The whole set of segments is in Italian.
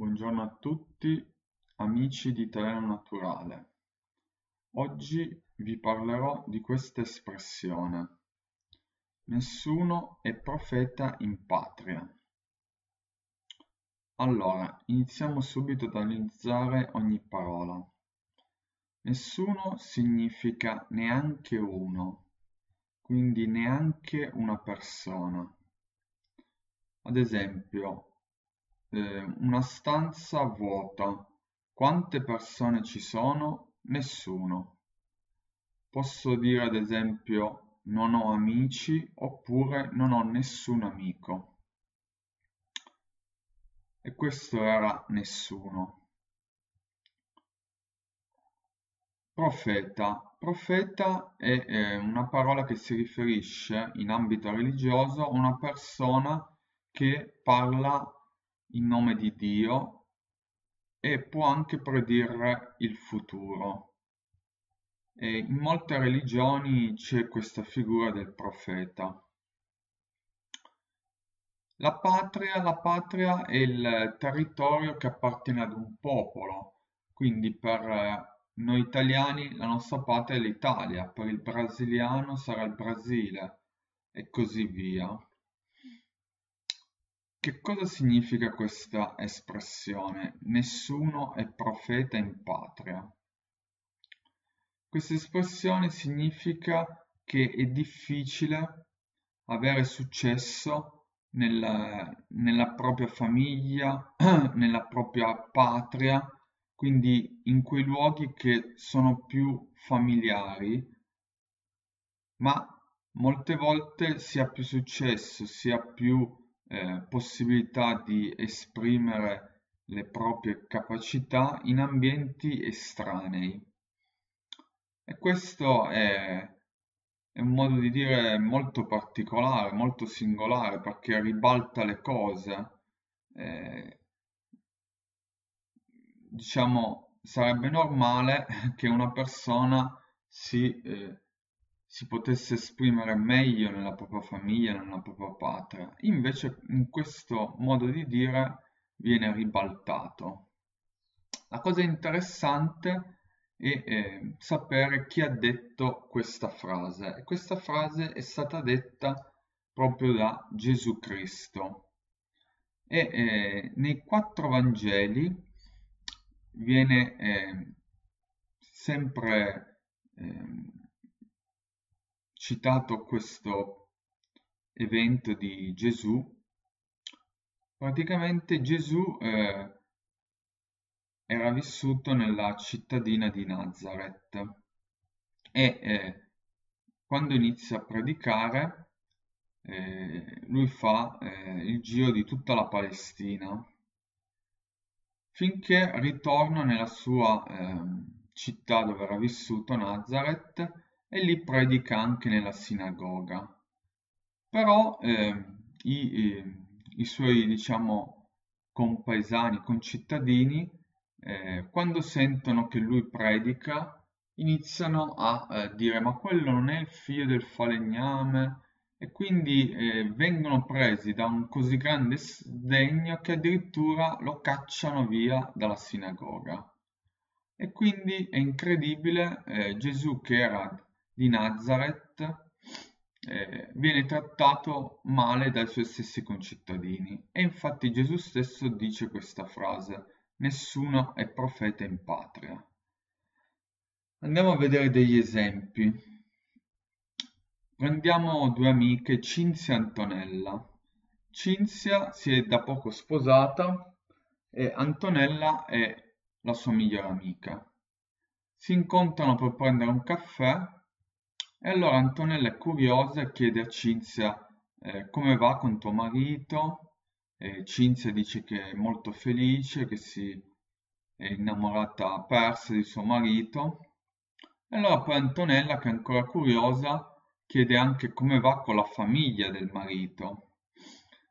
Buongiorno a tutti amici di Terreno Naturale. Oggi vi parlerò di questa espressione. Nessuno è profeta in patria. Allora, iniziamo subito ad analizzare ogni parola. Nessuno significa neanche uno, quindi neanche una persona. Ad esempio, eh, una stanza vuota. Quante persone ci sono? Nessuno. Posso dire ad esempio non ho amici oppure non ho nessun amico. E questo era nessuno. Profeta. Profeta è eh, una parola che si riferisce in ambito religioso a una persona che parla in nome di Dio e può anche predire il futuro. E in molte religioni c'è questa figura del profeta. La patria, la patria è il territorio che appartiene ad un popolo, quindi per noi italiani la nostra patria è l'Italia, per il brasiliano sarà il Brasile e così via. Che cosa significa questa espressione "nessuno è profeta in patria"? Questa espressione significa che è difficile avere successo nella, nella propria famiglia, nella propria patria, quindi in quei luoghi che sono più familiari, ma molte volte si ha più successo, si ha più eh, possibilità di esprimere le proprie capacità in ambienti estranei. E questo è, è un modo di dire molto particolare, molto singolare, perché ribalta le cose. Eh, diciamo, sarebbe normale che una persona si eh, si potesse esprimere meglio nella propria famiglia, nella propria patria. Invece in questo modo di dire viene ribaltato. La cosa interessante è eh, sapere chi ha detto questa frase. Questa frase è stata detta proprio da Gesù Cristo. E eh, nei quattro Vangeli viene eh, sempre ehm, citato questo evento di Gesù, praticamente Gesù eh, era vissuto nella cittadina di Nazareth e eh, quando inizia a predicare eh, lui fa eh, il giro di tutta la Palestina finché ritorna nella sua ehm, città dove era vissuto Nazareth e lì predica anche nella sinagoga. Però eh, i, i, i, suoi, diciamo, compaesani, concittadini, eh, quando sentono che lui predica, iniziano a eh, dire ma quello non è il figlio del falegname e quindi eh, vengono presi da un così grande sdegno che addirittura lo cacciano via dalla sinagoga. E quindi è incredibile, eh, Gesù che era di Nazareth eh, viene trattato male dai suoi stessi concittadini e infatti Gesù stesso dice questa frase nessuno è profeta in patria. Andiamo a vedere degli esempi. Prendiamo due amiche, Cinzia e Antonella. Cinzia si è da poco sposata e Antonella è la sua migliore amica. Si incontrano per prendere un caffè e allora Antonella è curiosa e chiede a Cinzia eh, come va con tuo marito. E Cinzia dice che è molto felice, che si è innamorata a perse di suo marito. E allora poi Antonella, che è ancora curiosa, chiede anche come va con la famiglia del marito.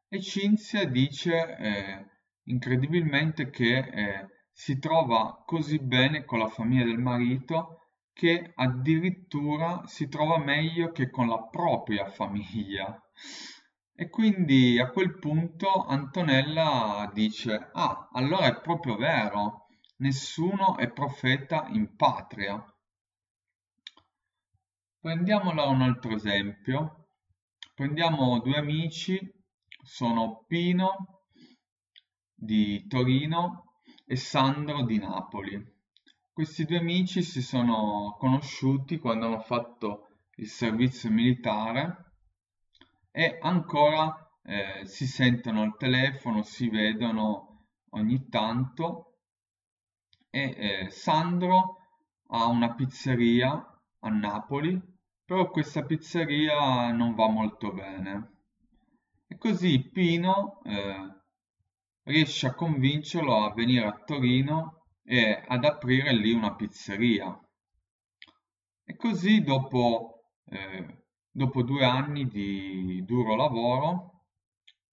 E Cinzia dice eh, incredibilmente che eh, si trova così bene con la famiglia del marito che addirittura si trova meglio che con la propria famiglia. E quindi a quel punto Antonella dice, ah, allora è proprio vero, nessuno è profeta in patria. Prendiamola un altro esempio. Prendiamo due amici, sono Pino di Torino e Sandro di Napoli. Questi due amici si sono conosciuti quando hanno fatto il servizio militare e ancora eh, si sentono al telefono, si vedono ogni tanto e eh, Sandro ha una pizzeria a Napoli, però questa pizzeria non va molto bene. E così Pino eh, riesce a convincerlo a venire a Torino e ad aprire lì una pizzeria. E così dopo eh, Dopo due anni di duro lavoro,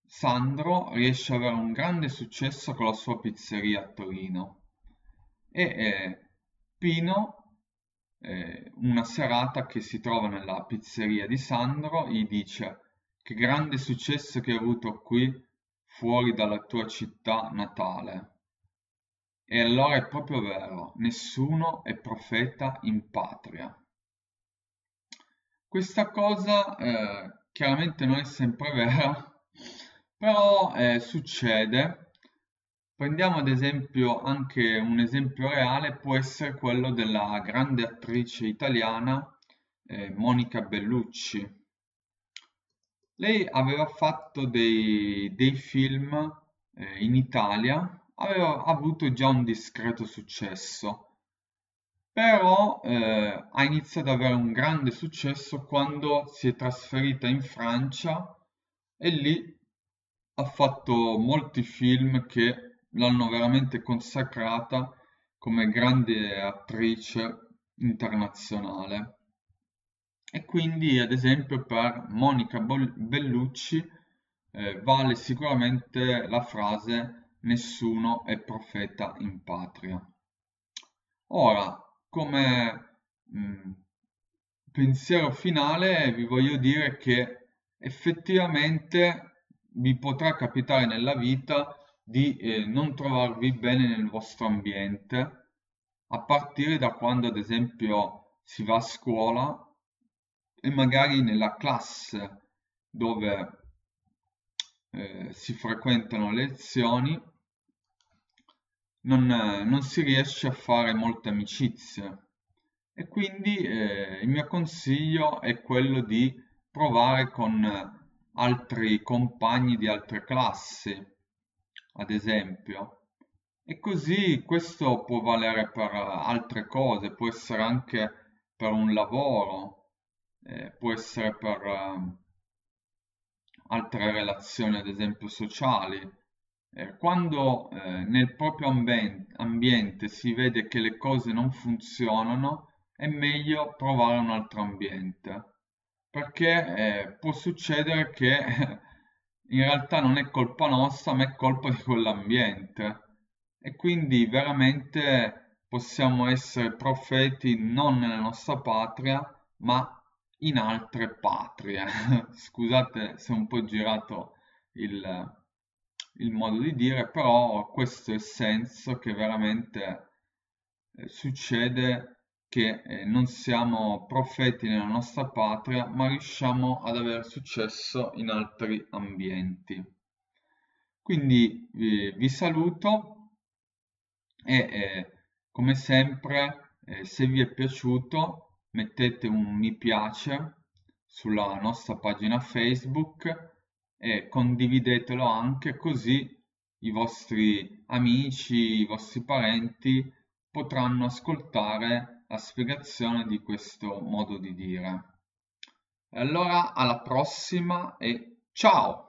Sandro riesce ad avere un grande successo con la sua pizzeria a Torino e eh, Pino, eh, una serata che si trova nella pizzeria di Sandro, gli dice che grande successo che hai avuto qui fuori dalla tua città natale. E allora è proprio vero, nessuno è profeta in patria. Questa cosa eh, chiaramente non è sempre vera, però eh, succede. Prendiamo ad esempio anche un esempio reale, può essere quello della grande attrice italiana eh, Monica Bellucci. Lei aveva fatto dei, dei film eh, in Italia, aveva avuto già un discreto successo però eh, ha iniziato ad avere un grande successo quando si è trasferita in Francia e lì ha fatto molti film che l'hanno veramente consacrata come grande attrice internazionale. E quindi, ad esempio, per Monica Bellucci eh, vale sicuramente la frase nessuno è profeta in patria. Ora, come mh, mm, pensiero finale vi voglio dire che effettivamente vi potrà capitare nella vita di eh, non trovarvi bene nel vostro ambiente a partire da quando ad esempio si va a scuola e magari nella classe dove eh, si frequentano le lezioni non, non si riesce a fare molte amicizie e quindi eh, il mio consiglio è quello di provare con altri compagni di altre classi, ad esempio. E così questo può valere per altre cose, può essere anche per un lavoro, eh, può essere per eh, altre relazioni, ad esempio sociali. Eh, quando eh, nel proprio ambiente si vede che le cose non funzionano, è meglio provare un altro ambiente, perché eh, può succedere che in realtà non è colpa nostra, ma è colpa di quell'ambiente. E quindi veramente possiamo essere profeti non nella nostra patria, ma in altre patrie. Scusate se ho un po' girato il, il modo di dire, però questo è il senso che veramente eh, succede che eh, non siamo profeti nella nostra patria, ma riusciamo ad avere successo in altri ambienti. Quindi eh, vi saluto e eh, come sempre eh, se vi è piaciuto mettete un mi piace sulla nostra pagina Facebook e condividetelo anche così i vostri amici, i vostri parenti potranno ascoltare la spiegazione di questo modo di dire. Allora alla prossima e ciao!